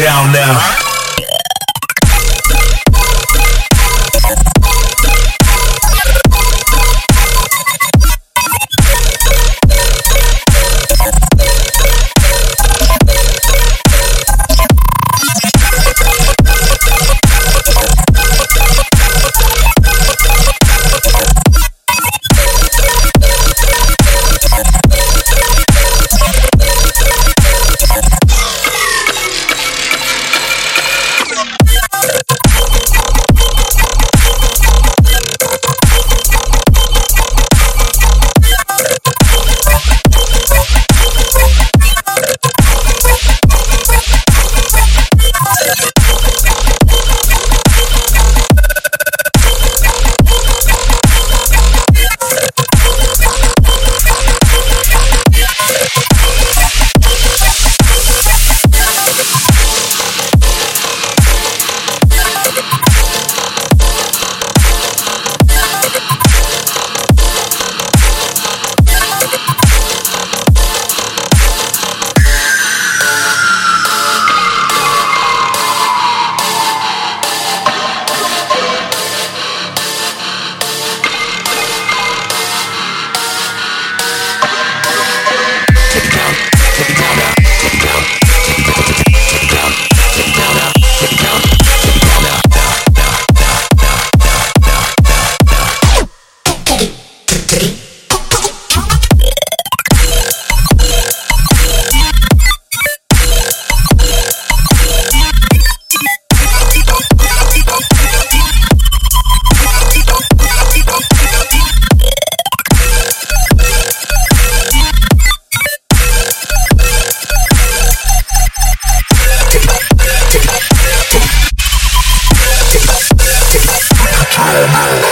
down now. Ah!